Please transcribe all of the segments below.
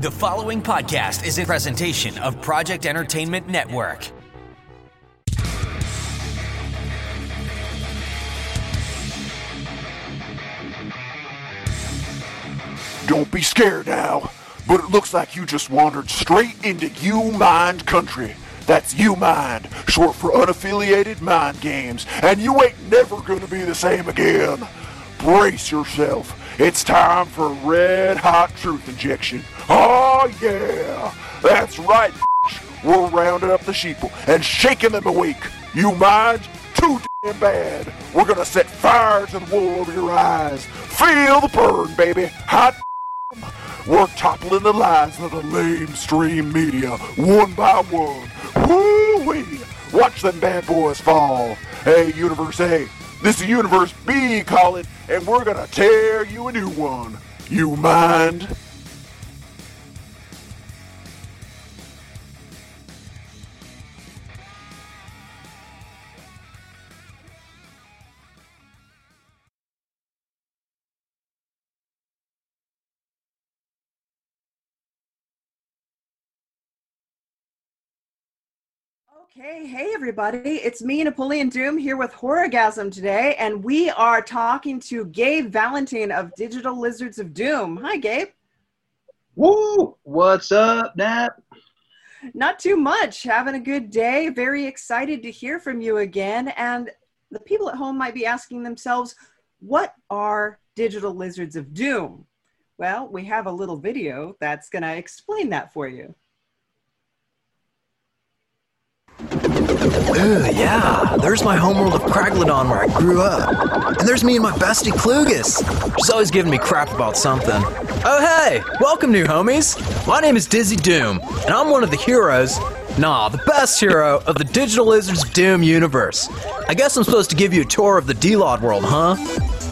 The following podcast is a presentation of Project Entertainment Network. Don't be scared now, but it looks like you just wandered straight into U Mind country. That's U Mind, short for unaffiliated mind games, and you ain't never gonna be the same again. Brace yourself. It's time for red hot truth injection. Oh yeah, that's right. We're rounding up the sheeple and shaking them awake. You mind? Too damn bad. We're gonna set fire to the wool over your eyes. Feel the burn, baby. Hot we're toppling the lies of the lamestream media one by one. Woo-wee! Watch them bad boys fall. Hey, Universe A, this is Universe B calling, and we're gonna tear you a new one. You mind? Okay, hey everybody, it's me, Napoleon Doom, here with Horrorgasm today, and we are talking to Gabe Valentine of Digital Lizards of Doom. Hi, Gabe. Woo! What's up, Nap? Not too much. Having a good day. Very excited to hear from you again. And the people at home might be asking themselves, what are Digital Lizards of Doom? Well, we have a little video that's going to explain that for you. Ooh, yeah, there's my homeworld of Craglodon where I grew up. And there's me and my bestie Klugus. She's always giving me crap about something. Oh, hey, welcome, new homies. My name is Dizzy Doom, and I'm one of the heroes, nah, the best hero of the Digital Lizards Doom universe. I guess I'm supposed to give you a tour of the D-Lod world, huh?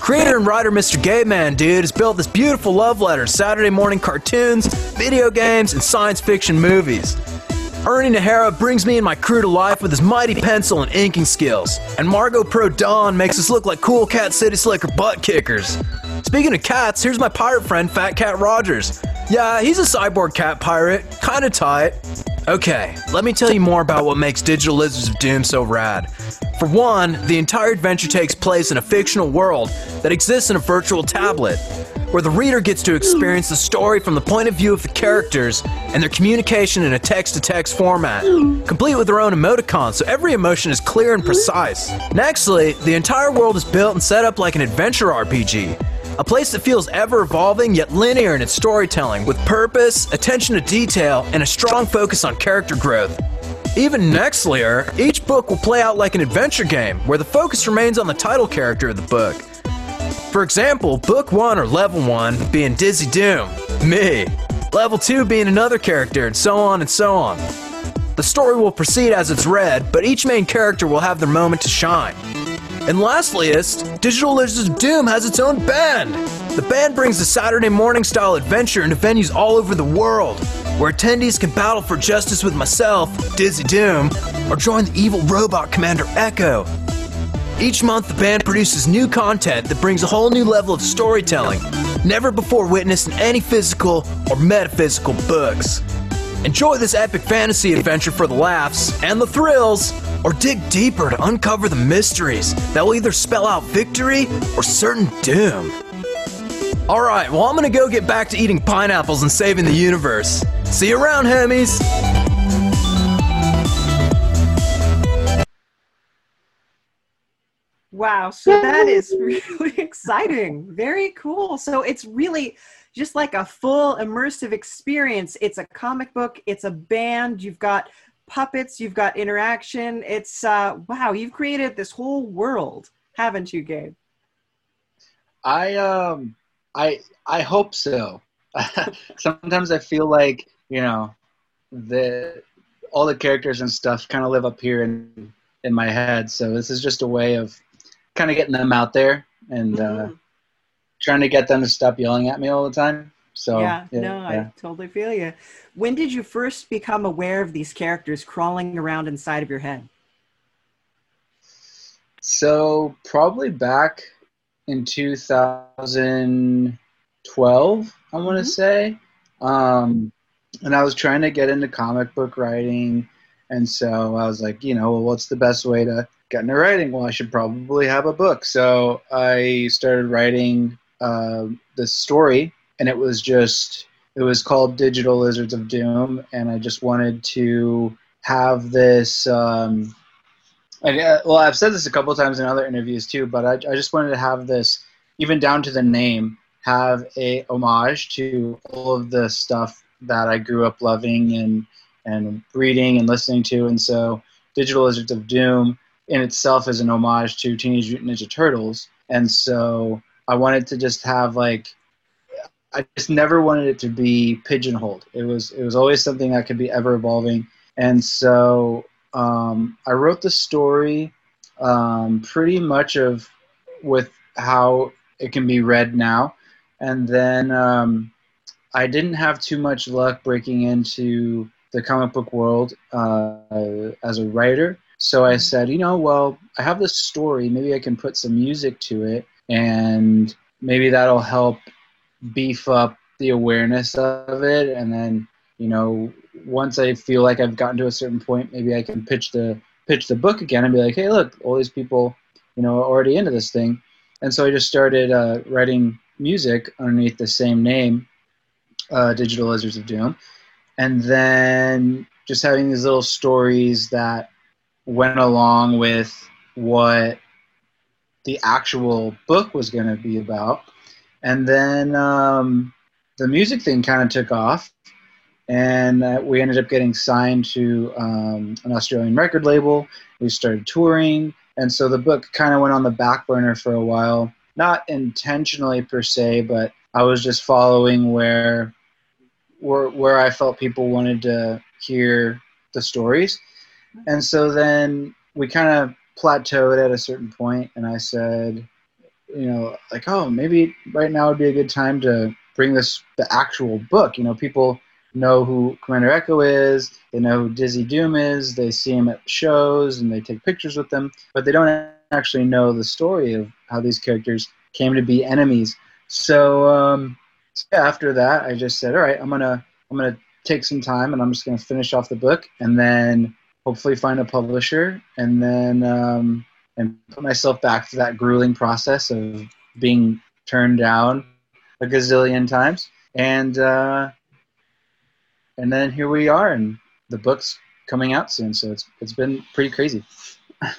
Creator and writer Mr. Gay Man Dude has built this beautiful love letter Saturday morning cartoons, video games, and science fiction movies. Ernie Nahara brings me and my crew to life with his mighty pencil and inking skills. And Margot Pro Dawn makes us look like cool cat city slicker butt kickers. Speaking of cats, here's my pirate friend Fat Cat Rogers. Yeah, he's a cyborg cat pirate, kinda tight. Okay, let me tell you more about what makes Digital Lizards of Doom so rad. For one, the entire adventure takes place in a fictional world that exists in a virtual tablet where the reader gets to experience the story from the point of view of the characters and their communication in a text to text format, complete with their own emoticons so every emotion is clear and precise. Nextly, the entire world is built and set up like an adventure RPG. A place that feels ever evolving yet linear in its storytelling, with purpose, attention to detail, and a strong focus on character growth. Even nextlier, each book will play out like an adventure game, where the focus remains on the title character of the book. For example, book one or level one being Dizzy Doom, me. Level two being another character, and so on and so on. The story will proceed as it's read, but each main character will have their moment to shine. And lastlyest, Digital Lizards of Doom has its own band. The band brings a Saturday morning style adventure into venues all over the world, where attendees can battle for justice with myself, Dizzy Doom, or join the evil robot commander Echo. Each month, the band produces new content that brings a whole new level of storytelling, never before witnessed in any physical or metaphysical books. Enjoy this epic fantasy adventure for the laughs and the thrills, or dig deeper to uncover the mysteries that will either spell out victory or certain doom. Alright, well, I'm gonna go get back to eating pineapples and saving the universe. See you around, homies! Wow, so that is really exciting. Very cool. So it's really just like a full immersive experience. It's a comic book, it's a band, you've got puppets, you've got interaction. It's uh wow, you've created this whole world, haven't you, Gabe? I um I I hope so. Sometimes I feel like, you know, the all the characters and stuff kind of live up here in in my head. So this is just a way of kind of getting them out there and uh, Mm-hmm. trying to get them to stop yelling at me all the time. So yeah, no, I totally feel you. When did you first become aware of these characters crawling around inside of your head? So probably back in 2012, I want to Mhm. say. Um, and I was trying to get into comic book writing, and so I was like, you know, well, what's the best way to get into writing? Well, I should probably have a book. So I started writing uh, this story, and it was just it was called Digital Lizards of Doom, and I just wanted to have this. Um, uh, well, I've said this a couple times in other interviews too, but I, I just wanted to have this, even down to the name, have a homage to all of the stuff that I grew up loving and and reading and listening to, and so Digital Lizards of Doom in itself is an homage to Teenage Mutant Ninja Turtles, and so I wanted to just have like I just never wanted it to be pigeonholed. It was it was always something that could be ever evolving, and so um, I wrote the story um, pretty much of with how it can be read now, and then um, I didn't have too much luck breaking into the comic book world uh, as a writer. So I said, you know, well, I have this story. Maybe I can put some music to it, and maybe that'll help beef up the awareness of it. And then you know once i feel like i've gotten to a certain point maybe i can pitch the pitch the book again and be like hey look all these people you know are already into this thing and so i just started uh, writing music underneath the same name uh, digital lizards of doom. And then just having these little stories that went along with what the actual book was going to be about and then um, the music thing kind of took off, and uh, we ended up getting signed to um, an Australian record label. We started touring, and so the book kind of went on the back burner for a while. Not intentionally per se, but I was just following where where, where I felt people wanted to hear the stories. And so then we kind of plateaued at a certain point, and I said, you know, like, oh, maybe right now would be a good time to bring this the actual book. You know, people know who Commander Echo is, they know who Dizzy Doom is, they see him at shows and they take pictures with them, but they don't actually know the story of how these characters came to be enemies. So, um, so after that, I just said, all right, I'm gonna I'm gonna take some time and I'm just gonna finish off the book and then hopefully find a publisher and then um, and put myself back to that grueling process of being turned down a gazillion times. And uh, and then here we are, and the book's coming out soon. So it's it's been pretty crazy.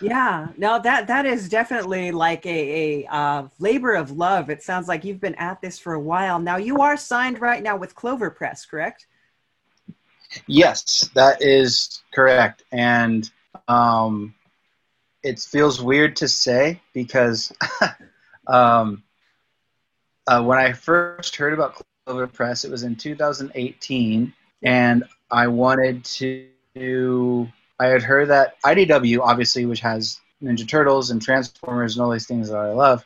yeah, no, that that is definitely like a, a uh, labor of love. It sounds like you've been at this for a while now. You are signed right now with Clover Press, correct? Yes, that is correct. And um, it feels weird to say because um, uh, when I first heard about Clover Press, it was in 2018, and I wanted to. I had heard that IDW, obviously, which has Ninja Turtles and Transformers and all these things that I love.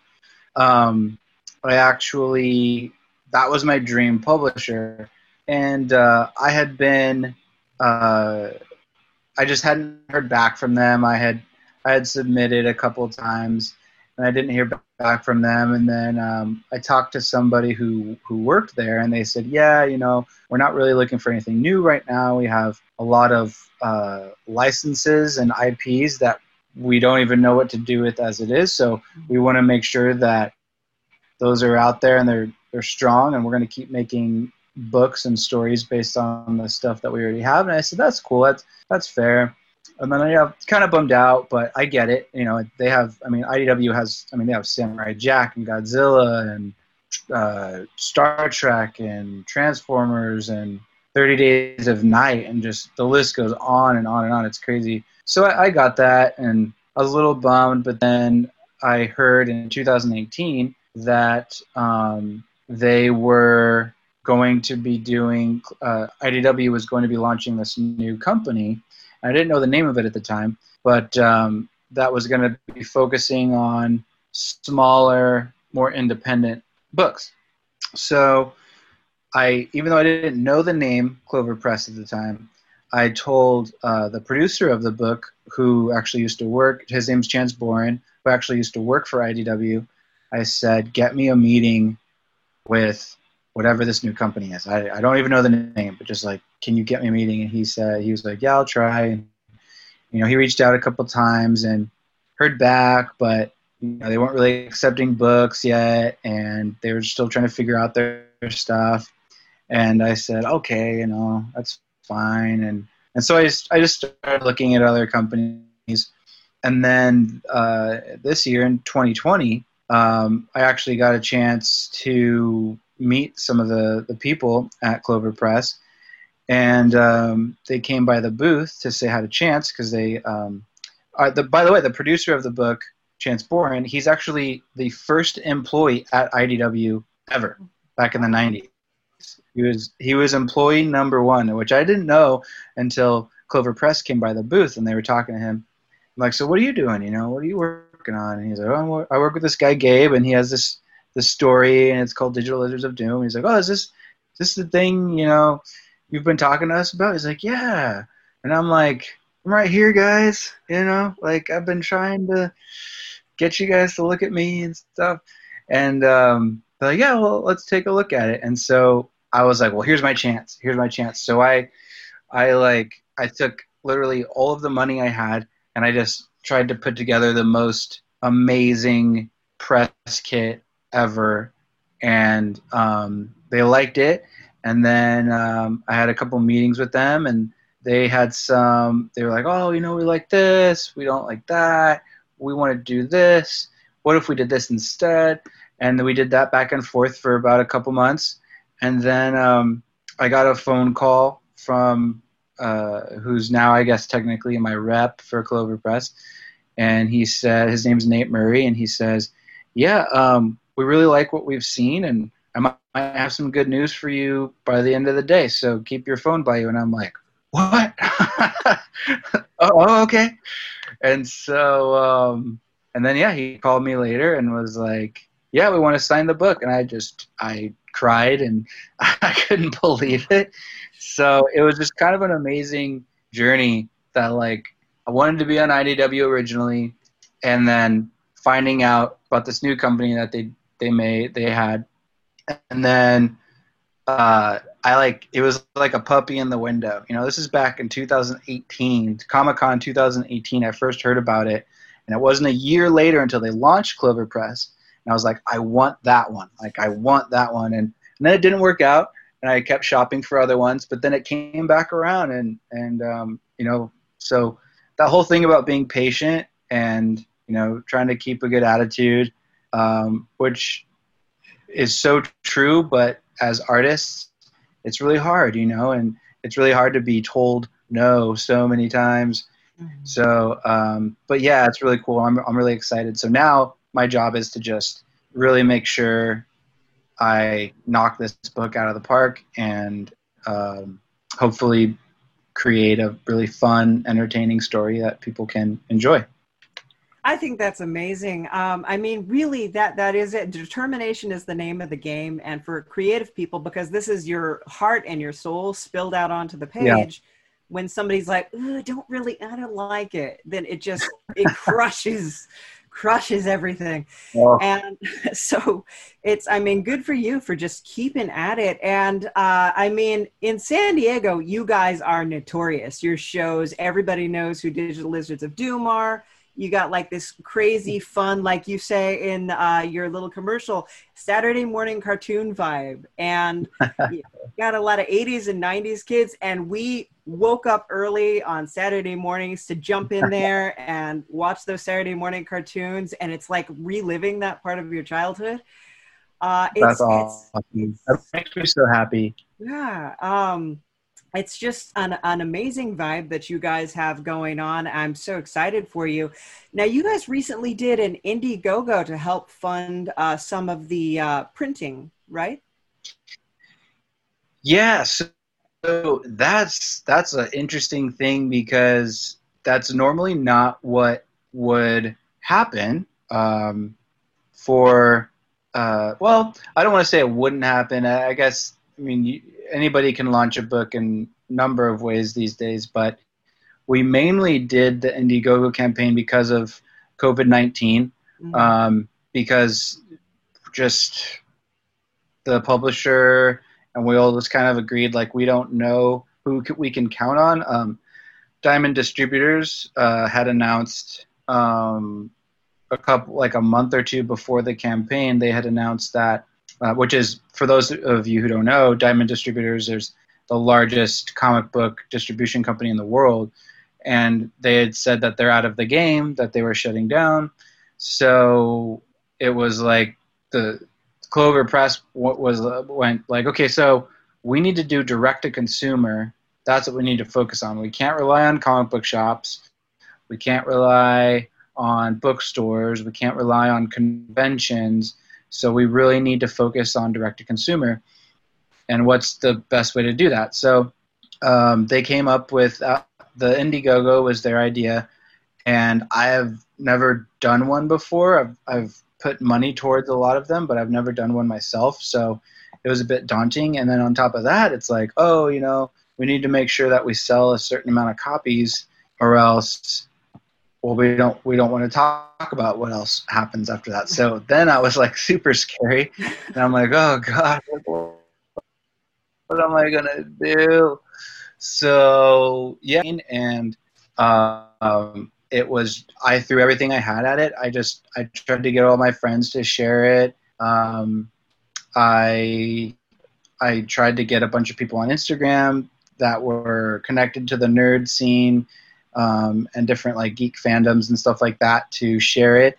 Um, I actually that was my dream publisher, and uh, I had been. Uh, I just hadn't heard back from them. I had I had submitted a couple times and I didn't hear back from them. And then um, I talked to somebody who who worked there, and they said, "Yeah, you know, we're not really looking for anything new right now. We have a lot of uh, licenses and IPs that we don't even know what to do with as it is. So we want to make sure that those are out there and they're they're strong, and we're going to keep making books and stories based on the stuff that we already have." And I said, "That's cool. That's that's fair." and then I yeah, kind of bummed out, but I get it. You know, they have. I mean, IDW has. I mean, they have Samurai Jack and Godzilla and uh, Star Trek and Transformers and 30 Days of Night, and just the list goes on and on and on. It's crazy. So I, I got that, and I was a little bummed, but then I heard in 2018 that um, they were going to be doing. Uh, IDW was going to be launching this new company I didn't know the name of it at the time, but um, that was going to be focusing on smaller, more independent books. So I, even though I didn't know the name Clover Press at the time, I told uh, the producer of the book, who actually used to work, his name's Chance Boren, who actually used to work for IDW. I said, "Get me a meeting with whatever this new company is. I, I don't even know the name, but just like, can you get me a meeting? And he said, he was like, yeah, I'll try. And, you know, he reached out a couple times and heard back, but you know, they weren't really accepting books yet, and they were still trying to figure out their, their stuff. And I said, okay, you know, that's fine. And and so I just I just started looking at other companies, and then uh, this year in 2020, um, I actually got a chance to meet some of the, the people at Clover Press, and um, they came by the booth to say had a chance because they. Um, are the, by the way, the producer of the book, Chance Boren, he's actually the first employee at IDW ever back in the 90s. He was he was employee number one, which I didn't know until Clover Press came by the booth and they were talking to him. I'm like, so what are you doing? You know, what are you working on? And he's like, oh, I work with this guy Gabe, and he has this this story, and it's called Digital Lizards of Doom. He's like, oh, is this is this the thing you know you've been talking to us about? He's like, yeah, and I'm like, I'm right here, guys. You know, like I've been trying to get you guys to look at me and stuff, and um, they're like, yeah, well, let's take a look at it. And so I was like, well, here's my chance. Here's my chance. So I, I like, I took literally all of the money I had and I just tried to put together the most amazing press kit ever. And um, they liked it. And then um, I had a couple meetings with them and they had some, they were like, oh, you know, we like this. We don't like that. We want to do this. What if we did this instead? And we did that back and forth for about a couple months and then um, I got a phone call from uh, who's now, I guess, technically my rep for Clover Press, and he said his name's Nate Murray, and he says, "Yeah, um, we really like what we've seen, and I might have some good news for you by the end of the day. So keep your phone by you." And I'm like, "What? oh, okay." And so, um, and then yeah, he called me later and was like, "Yeah, we want to sign the book," and I just I cried and I couldn't believe it. So it was just kind of an amazing journey that like I wanted to be on IDW originally and then finding out about this new company that they they made they had and then uh, I like it was like a puppy in the window. You know, this is back in 2018, Comic Con 2018. I first heard about it, and it wasn't a year later until they launched Clover Press, and I was like, I want that one. Like, I want that one. And, and then it didn't work out, and I kept shopping for other ones. But then it came back around, and and um, you know, so that whole thing about being patient and you know trying to keep a good attitude, um, which is so true. But as artists, it's really hard, you know, and it's really hard to be told no so many times. Mm-hmm. So, um, but yeah, it's really cool. I'm I'm really excited. So now my job is to just really make sure I knock this book out of the park and um, hopefully create a really fun, entertaining story that people can enjoy. I think that's amazing. Um, I mean, really, that that is it. Determination is the name of the game, and for creative people, because this is your heart and your soul spilled out onto the page. Yeah. When somebody's like, "Don't really, I don't like it," then it just it crushes crushes everything. Oh. And so it's, I mean, good for you for just keeping at it. And uh, I mean, in San Diego, you guys are notorious. Your shows, everybody knows who Digital Lizards of Doom are you got like this crazy fun like you say in uh, your little commercial saturday morning cartoon vibe. And you got a lot of 80s and 90s kids and we woke up early on saturday mornings to jump in there and watch those saturday morning cartoons and it's like reliving that part of your childhood. Uh, that's awesome. that makes me so happy. Yeah um, it's just an, an amazing vibe that you guys have going on. I'm so excited for you. Now, you guys recently did an Indiegogo to help fund uh, some of the uh, printing, right? Yeah, so that's that's an interesting thing because that's normally not what would happen um, for. Uh, well, I don't want to say it wouldn't happen. I guess I mean anybody can launch a book in a number of ways these days, but we mainly did the Indiegogo campaign because of COVID 19, mm-hmm. um, because just the publisher and we all just kind of agreed like we don't know who c- we can count on. Um, Diamond Distributors uh, had announced um, a couple like a month or two before the campaign. They had announced that, uh, which is for those of you who don't know, Diamond Distributors is the largest comic book distribution company in the world, and they had said that they're out of the game, that they were shutting down. So it was like the Clover Press was went like, okay, so we need to do direct to consumer. That's what we need to focus on. We can't rely on comic book shops. We can't rely on bookstores. We can't rely on conventions. So we really need to focus on direct to consumer. And what's the best way to do that? So um, they came up with uh, the Indiegogo was their idea, and I have never done one before. I've, I've put money towards a lot of them, but I've never done one myself. So it was a bit daunting. And then on top of that, it's like, oh, you know, we need to make sure that we sell a certain amount of copies, or else, well, we don't we don't want to talk about what else happens after that. So then I was like super scary, and I'm like, oh god, what am I gonna do? So yeah, and um, it was I threw everything I had at it. I just I tried to get all my friends to share it. Um, I I tried to get a bunch of people on Instagram that were connected to the nerd scene um, and different like geek fandoms and stuff like that to share it.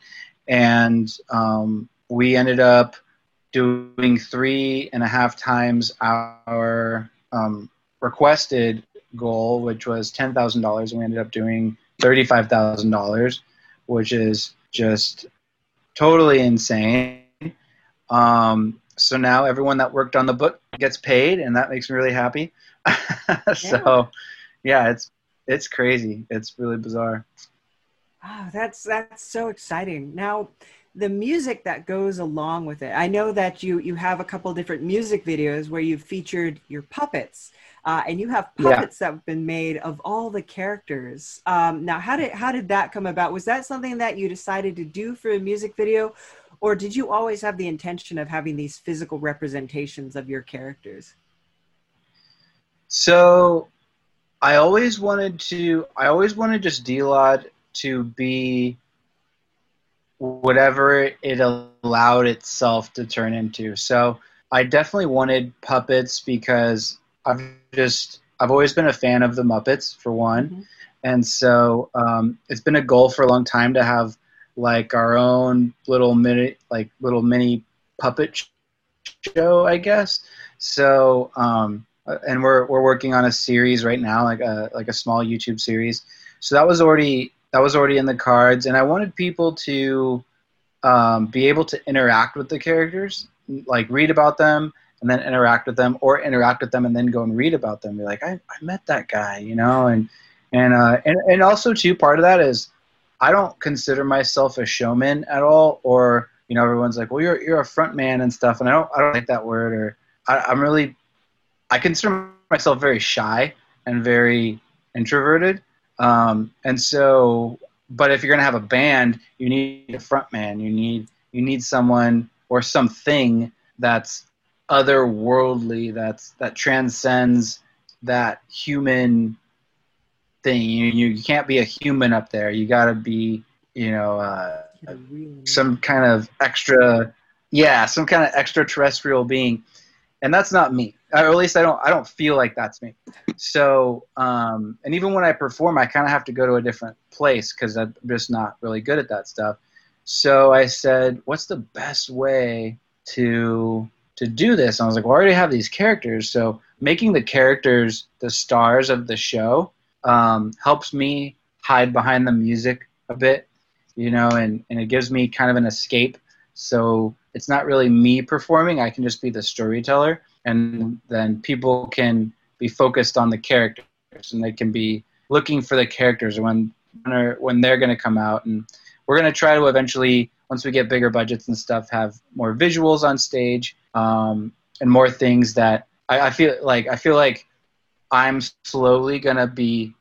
And um, we ended up doing three and a half times our um, requested goal, which was ten thousand dollars, and we ended up doing thirty-five thousand dollars, which is just totally insane. Um, so now everyone that worked on the book gets paid, and that makes me really happy. so, yeah, it's it's crazy. It's really bizarre. Oh, that's that's so exciting. Now, the music that goes along with it. I know that you you have a couple different music videos where you've featured your puppets, uh, and you have puppets yeah. that have been made of all the characters. Um, now, how did how did that come about? Was that something that you decided to do for a music video, or did you always have the intention of having these physical representations of your characters? So, I always wanted to. I always wanted just D-Lod to be whatever it allowed itself to turn into. So I definitely wanted puppets because I've just I've always been a fan of the Muppets for one, mm-hmm. and so um, it's been a goal for a long time to have like our own little mini like little mini puppet show, I guess. So um, and we're we're working on a series right now, like a like a small YouTube series. So that was already that was already in the cards, and I wanted people to um, be able to interact with the characters, like read about them and then interact with them, or interact with them and then go and read about them. Be like, I, I met that guy, you know, and and uh, and and also too, part of that is I don't consider myself a showman at all, or you know, everyone's like, well, you're you're a front man and stuff, and I don't I don't like that word, or I, I'm really I consider myself very shy and very introverted. Um, and so, but if you're going to have a band, you need a front man. You need you need someone or something that's otherworldly, that's that transcends that human thing. You you, you can't be a human up there. You got to be you know uh, some kind of extra yeah some kind of extraterrestrial being and that's not me. Or at least i don't i don't feel like that's me. So um, and even when i perform i kind of have to go to a different place because i'm just not really good at that stuff. So i said what's the best way to to do this? And i was like well i already have these characters so making the characters the stars of the show um, helps me hide behind the music a bit you know and, and it gives me kind of an escape. So it's not really me performing. I can just be the storyteller, and then people can be focused on the characters, and they can be looking for the characters when when they're going to come out. And we're going to try to eventually, once we get bigger budgets and stuff, have more visuals on stage um, and more things that I, I feel like I feel like I'm slowly going to be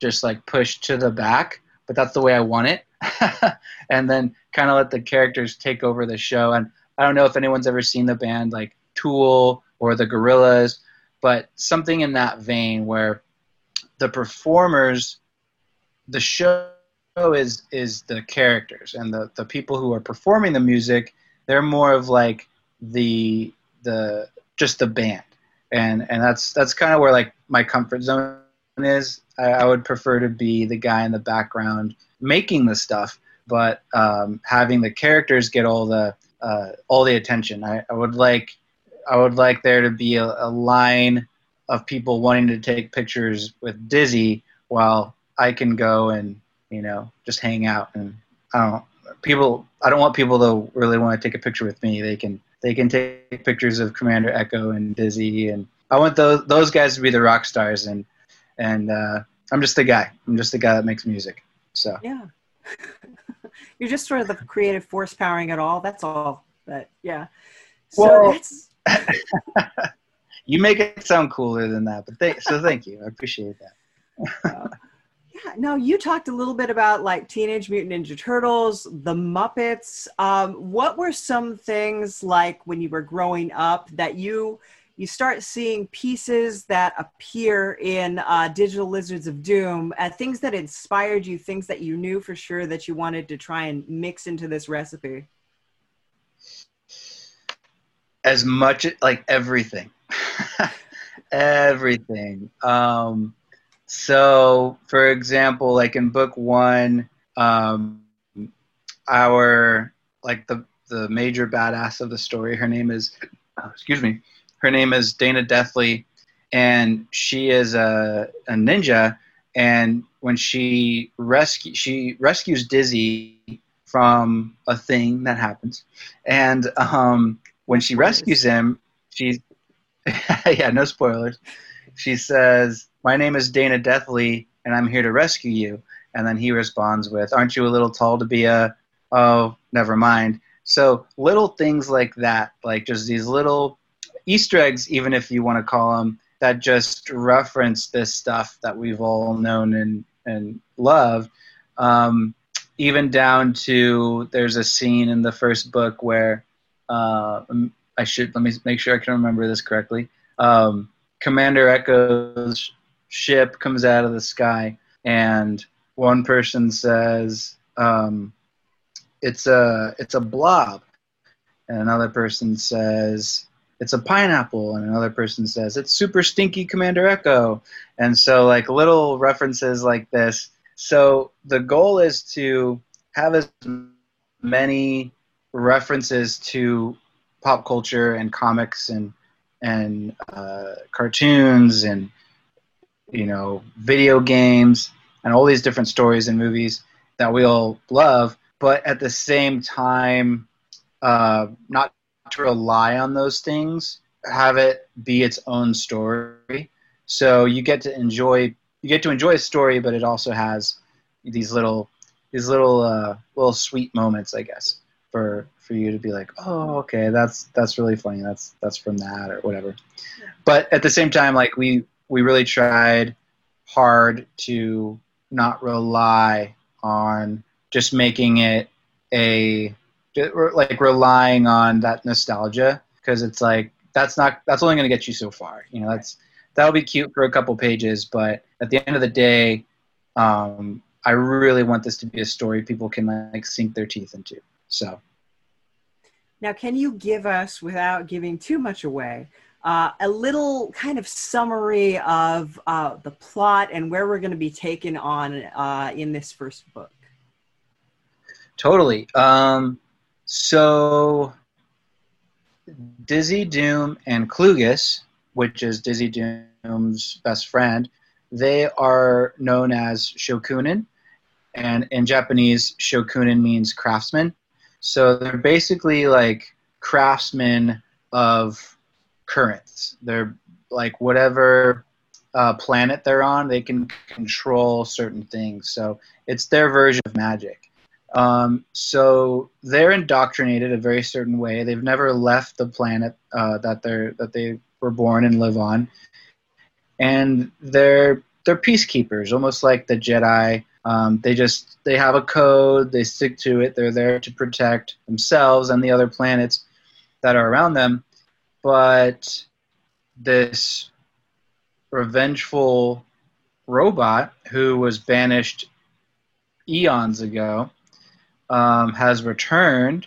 just like pushed to the back, but that's the way I want it. and then kind of let the characters take over the show. And I don't know if anyone's ever seen the band like Tool or the Gorillaz, but something in that vein where the performers, the show is is the characters and the, the people who are performing the music, they're more of like the the just the band. And and that's that's kind of where like my comfort zone is. I, I would prefer to be the guy in the background making the stuff, but um, having the characters get all the uh, all the attention. I, I would like I would like there to be a, a line of people wanting to take pictures with Dizzy while I can go and you know just hang out and I don't people I don't want people to really want to take a picture with me. They can they can take pictures of Commander Echo and Dizzy and I want those those guys to be the rock stars and and uh, I'm just the guy. I'm just the guy that makes music. So yeah. You're just sort of the creative force powering it all. That's all. But yeah. So Well- that's you make it sound cooler than that, but th- so thank you. I appreciate that. Yeah, no, you talked a little bit about like Teenage Mutant Ninja Turtles, the Muppets. Um, what were some things like when you were growing up that you you start seeing pieces that appear in uh, Digital Lizards of Doom, uh, things that inspired you, things that you knew for sure that you wanted to try and mix into this recipe? as much like everything everything um so for example like in book one um our like the the major badass of the story her name is oh, excuse me her name is dana deathly and she is a, a ninja and when she rescue she rescues dizzy from a thing that happens and um when she rescues him, she, yeah, no spoilers. She says, "My name is Dana Deathly, and I'm here to rescue you." And then he responds with, "Aren't you a little tall to be a?" Oh, never mind. So little things like that, like just these little Easter eggs, even if you want to call them, that just reference this stuff that we've all known and and loved. Um, even down to there's a scene in the first book where uh, I should let me make sure I can remember this correctly. Um, Commander Echo's ship comes out of the sky, and one person says, um, "It's a it's a blob," and another person says, "It's a pineapple," and another person says, "It's super stinky, Commander Echo." And so, like little references like this. So the goal is to have as many references to pop culture and comics and and uh, cartoons and you know video games and all these different stories and movies that we all love, but at the same time, uh, not to rely on those things, have it be its own story. So you get to enjoy you get to enjoy a story, but it also has these little these little uh, little sweet moments, I guess for for you to be like, oh, okay, that's that's really funny. That's that's from that or whatever. But at the same time, like we we really tried hard to not rely on just making it a like relying on that nostalgia because it's like that's not that's only going to get you so far. You know, that's that'll be cute for a couple pages, but at the end of the day, um, I really want this to be a story people can like sink their teeth into. So, Now, can you give us, without giving too much away, uh, a little kind of summary of uh, the plot and where we're going to be taken on uh, in this first book? totally. Um, so, Dizzy Doom and Klugus, which is Dizzy Doom's best friend, they are known as shokunin, and in Japanese, shokunin means craftsman. So they're basically like craftsmen of currents. They're like whatever uh, planet they're on, they can control certain things. So it's their version of magic. Um, so they're indoctrinated a very certain way. They've never left the planet uh, that they're that they were born and live on, and they're they're peacekeepers, almost like the Jedi. Um, they just they have a code. They stick to it. They're there to protect themselves and the other planets. that are around them, but this revengeful robot who was banished eons ago um, has returned,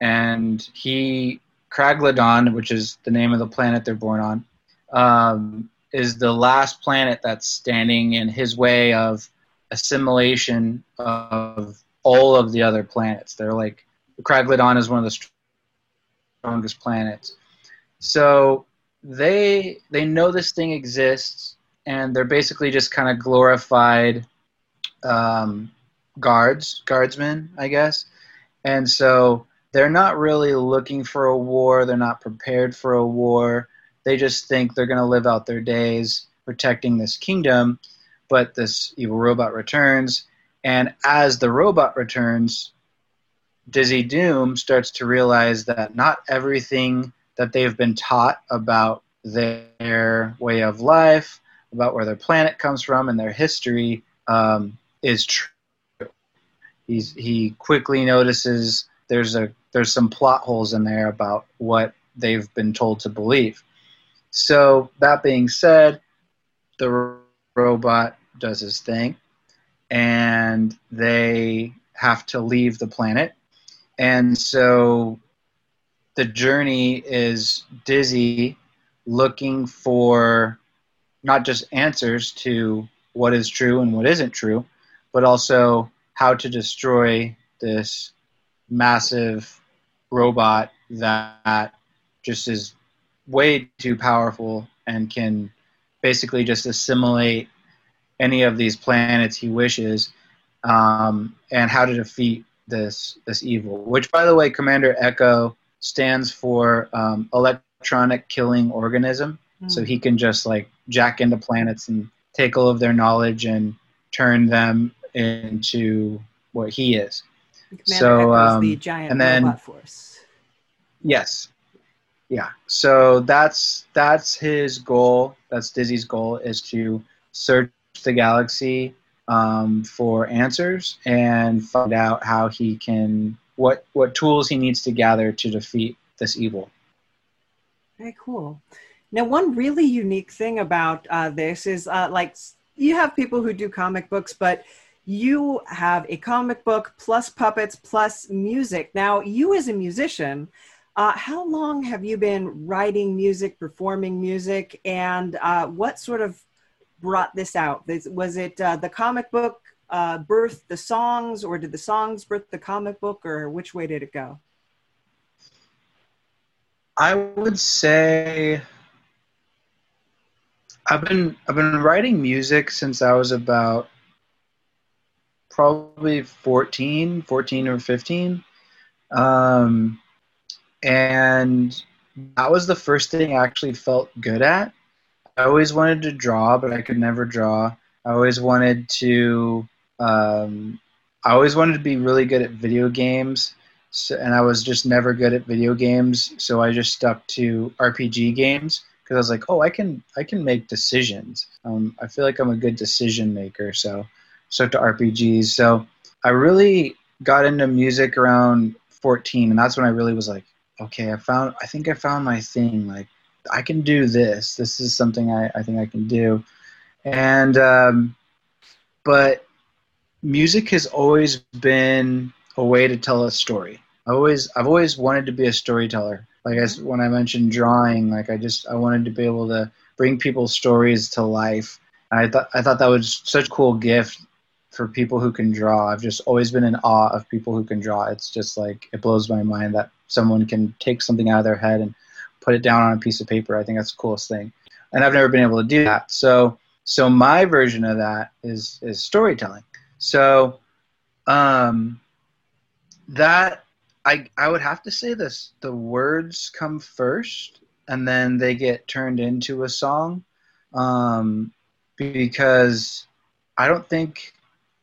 and he Kraglodon, which is the name of the planet they're born on, um, is the last planet that's standing in his way of assimilation of all of the other planets. They're like Kraglodon is one of the strongest planets. So they they know this thing exists, and they're basically just kind of glorified um, guards, guardsmen, I guess. And so they're not really looking for a war. They're not prepared for a war. They just think they're going to live out their days protecting this kingdom. But this evil robot returns, and as the robot returns, Dizzy Doom starts to realize that not everything that they've been taught about their way of life, about where their planet comes from, and their history um, is true. He's, he quickly notices there's a there's some plot holes in there about what they've been told to believe. So that being said, the robot does his thing, and they have to leave the planet. And so the journey is Dizzy looking for not just answers to what is true and what isn't true, but also how to destroy this massive robot that just is way too powerful and can basically just assimilate any of these planets he wishes, um, and how to defeat this this evil. Which, by the way, Commander Echo stands for um, electronic killing organism. Mm. So he can just like jack into planets and take all of their knowledge and turn them into what he is. so um, the giant and then, robot force. Yes. Yeah. So that's that's his goal. That's Dizzy's goal is to search the galaxy um, for answers and find out how he can what what tools he needs to gather to defeat this evil. Very cool. Now, one really unique thing about uh, this is uh, like you have people who do comic books, but you have a comic book plus puppets plus music. Now, you as a musician, uh, how long have you been writing music, performing music, and uh, what sort of brought this out? Was it uh, the comic book uh, birth the songs, or did the songs birth the comic book, or which way did it go? I would say I've been I've been writing music since I was about probably 14, 14 or 15. Um, and that was the first thing I actually felt good at. I always wanted to draw, but I could never draw. I always wanted to. Um, I always wanted to be really good at video games, so, and I was just never good at video games. So I just stuck to RPG games because I was like, oh, I can I can make decisions. Um, I feel like I'm a good decision maker. So stuck to RPGs. So I really got into music around 14, and that's when I really was like, okay, I found, I think I found my thing. Like, I can do this. This is something I, I think I can do. And, um, but music has always been a way to tell a story. I always, I've always wanted to be a storyteller. Like I, when I mentioned drawing, like I just, I wanted to be able to bring people's stories to life. I thought, I thought that was such a cool gift for people who can draw. I've just always been in awe of people who can draw. It's just like it blows my mind that someone can take something out of their head and put it down on a piece of paper. I think that's the coolest thing. And I've never been able to do that. So so my version of that is is storytelling. So um that I I would have to say this the words come first and then they get turned into a song. Um because I don't think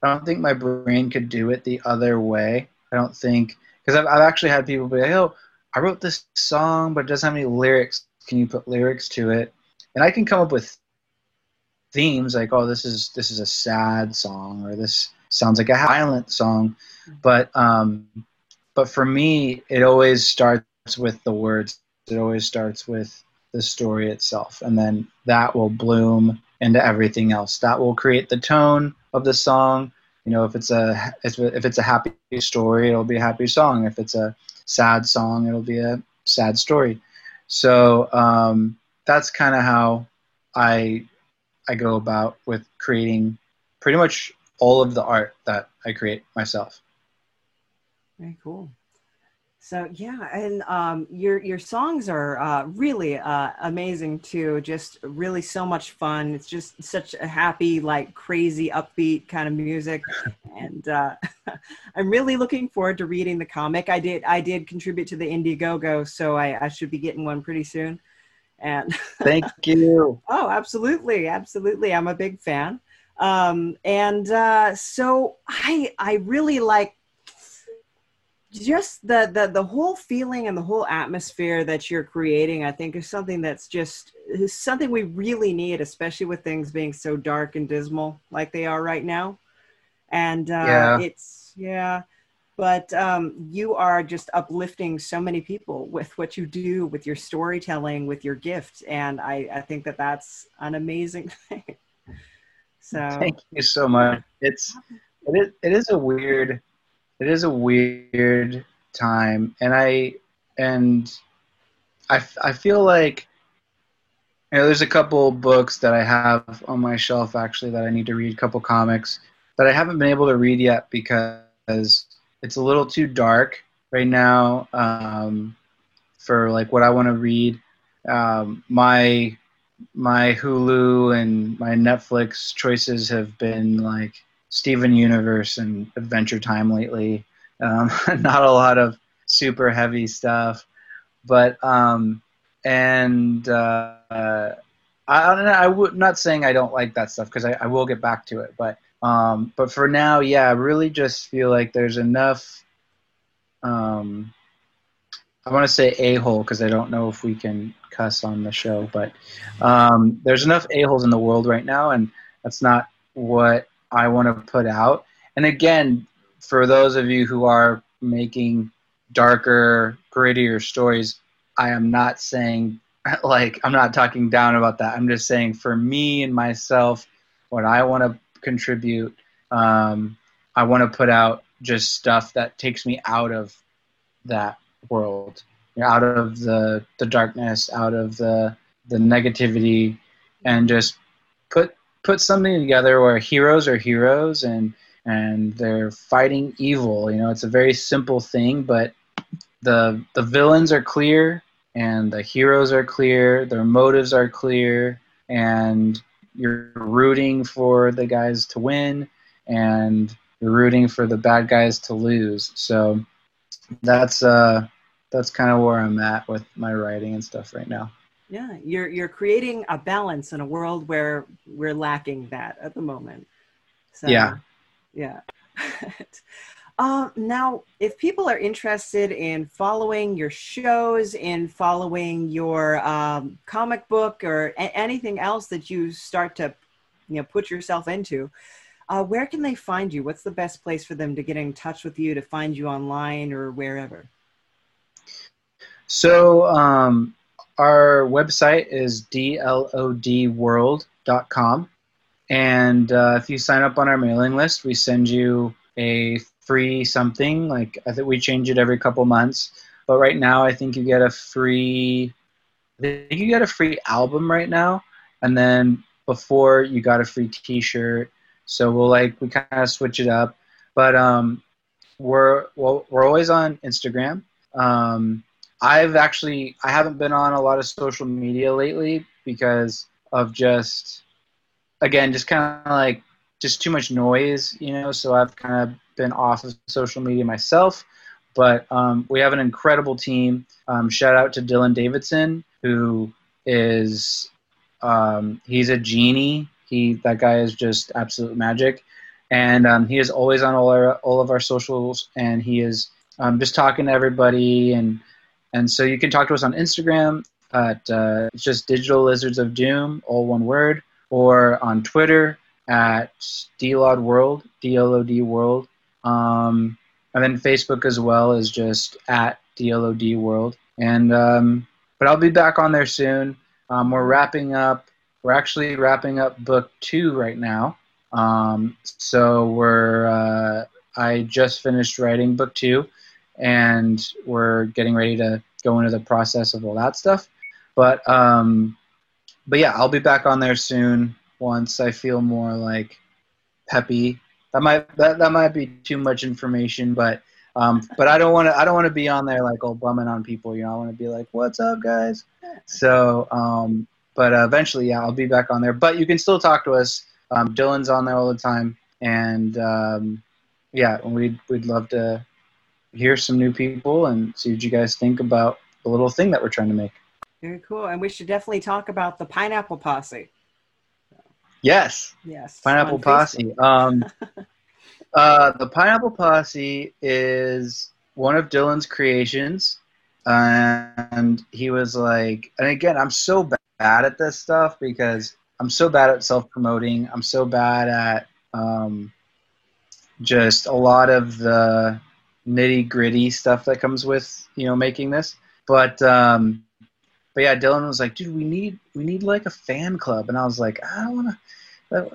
I don't think my brain could do it the other way. I don't think because I've, I've actually had people be like, "Oh, I wrote this song, but it doesn't have any lyrics. Can you put lyrics to it?" And I can come up with themes like, "Oh, this is this is a sad song," or "This sounds like a violent song," but um, but for me, it always starts starts with the words. It always starts with the story itself, and then that will bloom into everything else. That will create the tone of the song. You know, if it's a if it's a happy story, it'll be a happy song. If it's a sad song, it'll be a sad story. So um, that's kind of how I I go about with creating pretty much all of the art that I create myself. Very cool. So yeah, and um, your your songs are uh, really uh, amazing too. Just really so much fun. It's just such a happy, like crazy, upbeat kind of music, and uh, I'm really looking forward to reading the comic. I did I did contribute to the Indiegogo, so I, I should be getting one pretty soon. And thank you. oh, absolutely, absolutely. I'm a big fan. Um, and uh, so I I really like just the, the the whole feeling and the whole atmosphere that you're creating i think is something that's just is something we really need especially with things being so dark and dismal like they are right now. And uh, yeah. it's yeah. But um, you are just uplifting so many people with what you do with your storytelling with your gift and i, I think that that's an amazing thing. So thank you so much. It's it is, it is a weird it is a weird time, and I and I, I feel like you know, there's a couple books that I have on my shelf actually that I need to read, a couple comics that I haven't been able to read yet because it's a little too dark right now um, for like what I want to read. Um, my my Hulu and my Netflix choices have been like Steven Universe and Adventure Time lately. Um, not a lot of super heavy stuff, but um, and uh, I, I don't know. I would not saying I don't like that stuff because I, I, will get back to it, but um, but for now, yeah, I really just feel like there's enough. Um, I want to say a hole because I don't know if we can cuss on the show, but um, there's enough a holes in the world right now, and that's not what I want to put out. And again, for those of you who are making darker, grittier stories, I am not saying like I'm not talking down about that. I'm just saying for me and myself, what I want to contribute, um, I want to put out just stuff that takes me out of that world, you know, out of the the darkness, out of the the negativity, and just put put something together where heroes are heroes and and they're fighting evil. You know, it's a very simple thing, but the the villains are clear and the heroes are clear, their motives are clear, and you're rooting for the guys to win and you're rooting for the bad guys to lose. So that's uh that's kind of where I'm at with my writing and stuff right now yeah you're you're creating a balance in a world where we're lacking that at the moment. So yeah. yeah. Uh, now if people are interested in following your shows in following your um, comic book or a- anything else that you start to you know put yourself into uh, where can they find you? What's the best place for them to get in touch with you to find you online or wherever? So um, our website is dlodworld.com. And uh, if you sign up on our mailing list, we send you a free something. Like I think we change it every couple months. But right now, I think you get a free. I think you get a free album right now, and then before you got a free T-shirt. So we'll like we kind of switch it up, but um, we're well, we're always on Instagram. Um, I've actually I haven't been on a lot of social media lately because of just again just kind of like just too much noise, you know. So I've kind of been off of social media myself. But um, we have an incredible team. Um, shout out to Dylan Davidson, who is um, he's a genie. He that guy is just absolute magic, and um, he is always on all our all of our socials, and he is um, just talking to everybody and and so you can talk to us on Instagram at uh, it's just Digital Lizards of Doom, all one word, or on Twitter at DLOD World, DLOD World. Um, and then Facebook as well is just at DLOD World. And um, but I'll be back on there soon. Um, we're wrapping up. We're actually wrapping up book two right now. Um, so we're. Uh, I just finished writing book two, and we're getting ready to go into the process of all that stuff. But um, but yeah, I'll be back on there soon once I feel more like peppy. That might that, that might be too much information, but um, but I don't want to I don't want to be on there like all bumming on people. You know, I want to be like, "What's up, guys?" So, um, but uh, eventually, yeah, I'll be back on there. But you can still talk to us. Um, Dylan's on there all the time, and um, yeah, we'd we'd love to hear some new people and see what you guys think about the little thing that we're trying to make. Very cool. And we should definitely talk about the Pineapple Posse. Yes. Yes. Pineapple Posse. Um, uh, the Pineapple Posse is one of Dylan's creations, and he was like, and again, I'm so bad at this stuff because I'm so bad at self promoting. I'm so bad at um, just a lot of the nitty gritty stuff that comes with you know making this. But um, but yeah, Dylan was like, dude, we need we need like a fan club, and I was like, I don't want to.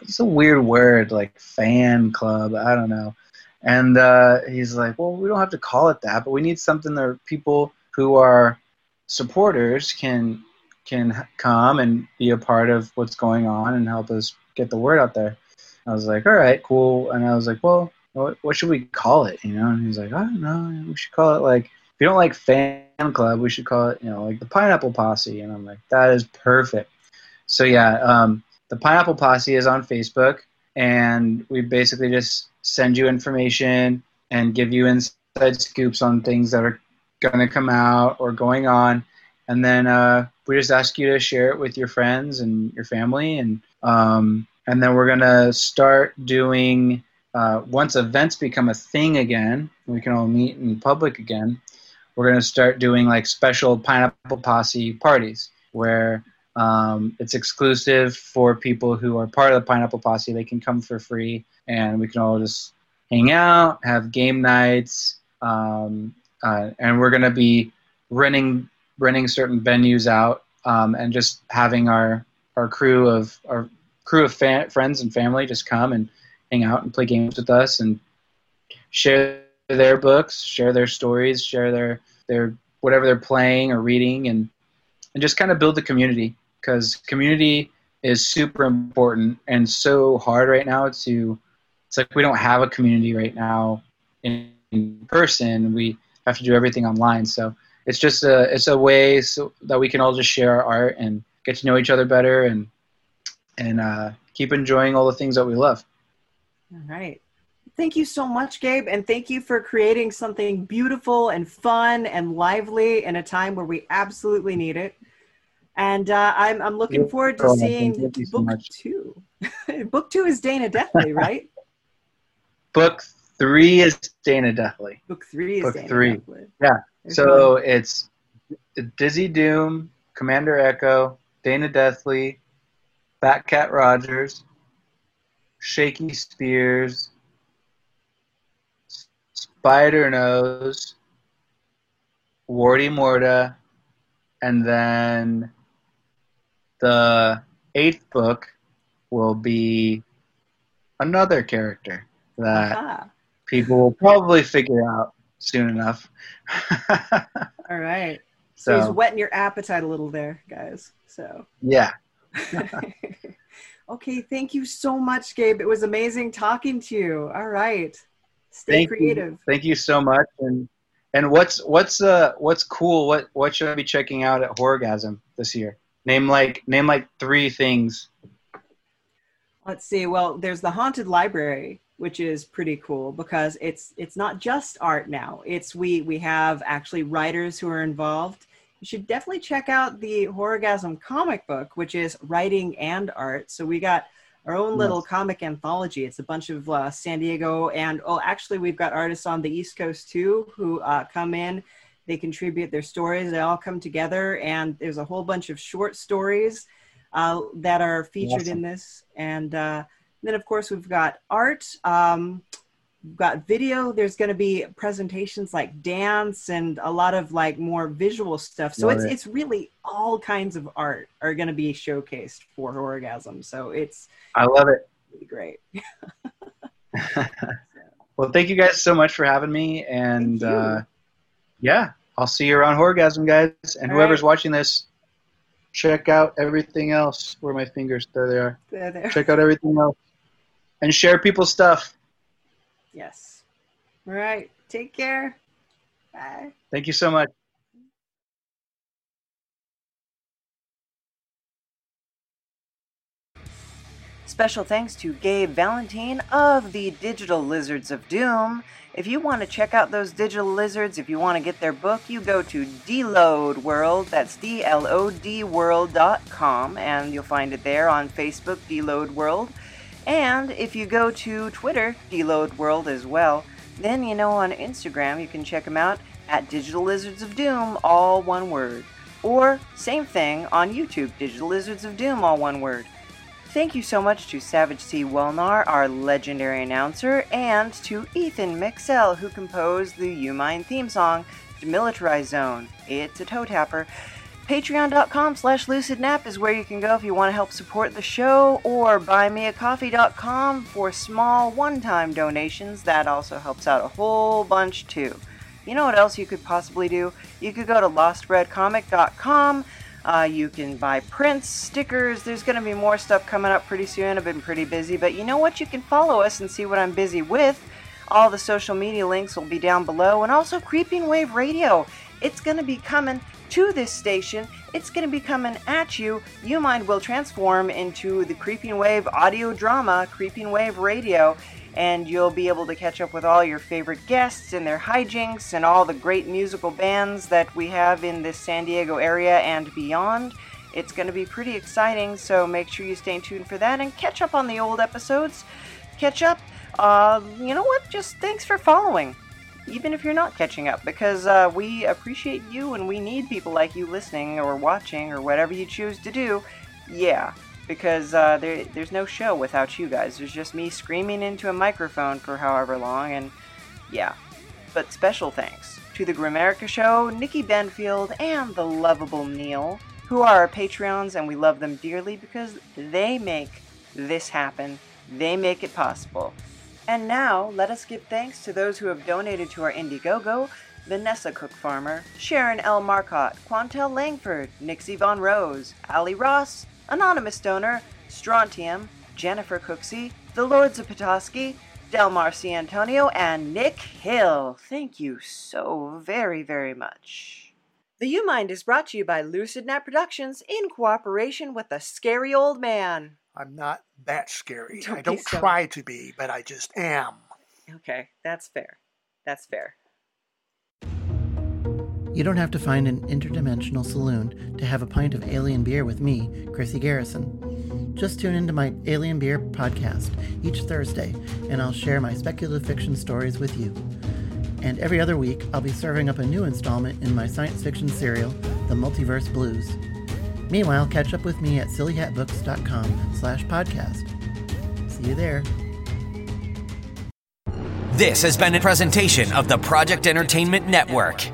It's a weird word, like fan club. I don't know. And uh, he's like, well, we don't have to call it that, but we need something that people who are supporters can can come and be a part of what's going on and help us get the word out there. I was like, all right, cool. And I was like, well, what, what should we call it? You know? And he's like, I don't know. We should call it like, if you don't like fan club, we should call it, you know, like the Pineapple Posse. And I'm like, that is perfect. So yeah, um, the Pineapple Posse is on Facebook, and we basically just send you information and give you inside scoops on things that are going to come out or going on. And then uh, we just ask you to share it with your friends and your family. And, um, and then we're to start doing, uh, once events become a thing again, we can all meet in public again, we're going to start doing like special Pineapple Posse parties where um, it's exclusive for people who are part of the Pineapple Posse. They can come for free, and we can all just hang out, have game nights, um, uh, and we're going to be renting renting certain venues out um, and just having our our crew of our crew of fa- friends and family just come and hang out and play games with us and share their books, share their stories, share their their whatever they're playing or reading, and and just kind of build the community. Because community is super important and so hard right now to it's like we don't have a community right now in, person. We have to do everything online. So it's just a it's a way so that we can all just share our art and get to know each other better and and uh, keep enjoying all the things that we love All right. Thank you so much, Gabe. And thank you for creating something beautiful and fun and lively in a time where we absolutely need it. And uh, I'm, I'm looking You're forward to welcome. seeing Thank you so book two. book two is Dana Deathly, right? book three is dana deathly book three is Book Dana three. Deathly. Yeah. Very So cool. it's Dizzy Doom, Commander Echo, Dana Deathly, Fat Cat Rogers, Shaky Spears, Spider Nose, Warty Morta, and then the eighth book will be another character that Aha. people will probably figure out soon enough. All right. So, he's so whetting your appetite a little there, guys. So yeah, okay, thank you so much, Gabe. It was amazing talking to you. All right. Stay thank creative. you, thank you so much. And and what's what's uh what's cool? What what should I be checking out at Horrorgasm this year? Name like name like three things. Let's see. Well, there's the haunted library, which is pretty cool because it's it's not just art now. It's we we have actually writers who are involved. You should definitely check out the Horrorgasm comic book, which is writing and art. So we got our own little Nice. comic anthology. It's a bunch of uh, San Diego and oh, actually we've got artists on the East Coast too who uh, come in. They contribute their stories. They all come together, and there's a whole bunch of short stories uh, that are featured in this. And uh, then, of course, we've got art. Um, We've got video. There's going to be presentations like dance and a lot of like more visual stuff. So Love it's it. it's really all kinds of art are going to be showcased for Orgasm. So it's I love it. really great. Well, thank you guys so much for having me, and uh, yeah, I'll see you around Horrorgasm, guys. And All whoever's right. watching this, check out everything else. Where my fingers? There they are. There, there. Check out everything else, and share people's stuff. Yes. All right. Take care. Bye. Thank you so much. Special thanks to Gabe Valentine of the Digital Lizards of Doom. If you want to check out those digital lizards, if you want to get their book, you go to DLOD World. That's D L O D World.com, and you'll find it there on Facebook, DLOD World. And if you go to Twitter, DLOD World as well, then you know on Instagram you can check them out at Digital Lizards of Doom, all one word. Or, same thing on YouTube, Digital Lizards of Doom, all one word. Thank you so much to Savage C. Wellnar, our legendary announcer, and to Ethan Meixsell, who composed the U Mind theme song, Demilitarized Zone. It's a toe tapper. Patreon.com slash lucidnap is where you can go if you want to help support the show, or buymeacoffee.com for small one-time donations. That also helps out a whole bunch too. You know what else you could possibly do? You could go to lostbreadcomic.com. Uh, you can buy prints, stickers. There's going to be more stuff coming up pretty soon. I've been pretty busy, but you know what? You can follow us and see what I'm busy with. All the social media links will be down below, and also Creeping Wave Radio. It's going to be coming to this station. It's going to be coming at you. U Mind will transform into the Creeping Wave audio drama, Creeping Wave Radio, and you'll be able to catch up with all your favorite guests and their hijinks and all the great musical bands that we have in this San Diego area and beyond. It's going to be pretty exciting, so make sure you stay tuned for that and catch up on the old episodes. Catch up. Uh, you know what? Just thanks for following even if you're not catching up, because uh, we appreciate you and we need people like you listening or watching or whatever you choose to do. Yeah, because uh, there, there's no show without you guys. There's just me screaming into a microphone for however long, and yeah. But special thanks to the Grimerica Show, Nikki Benfield, and the lovable Neil, who are our Patreons, and we love them dearly because they make this happen. They make it possible. And now, let us give thanks to those who have donated to our Indiegogo Vanessa Cook Farmer, Sharon L. Marcotte, Quantal Langford, Nyxie VonRose, Ali Ross, Anonymous Donor, Strontium, Jennifer Cooksey, The Lords of Petoskey, Delmar C. Antonio, and Nik Hill. Thank you so very, very much. The U Mind is brought to you by Lucid Nap Productions in cooperation with the Scary Old Man. I'm not that scary. Don't I don't so. try to be, but I just am. Okay, that's fair. That's fair. You don't have to find an interdimensional saloon to have a pint of alien beer with me, Chrissy Garrison. Just tune into my Alien Beer podcast each Thursday, and I'll share my speculative fiction stories with you. And every other week, I'll be serving up a new installment in my science fiction serial, The Multiverse Blues. Meanwhile, catch up with me at sillyhatbooks.com slash podcast. See you there. This has been a presentation of the Project Entertainment Network.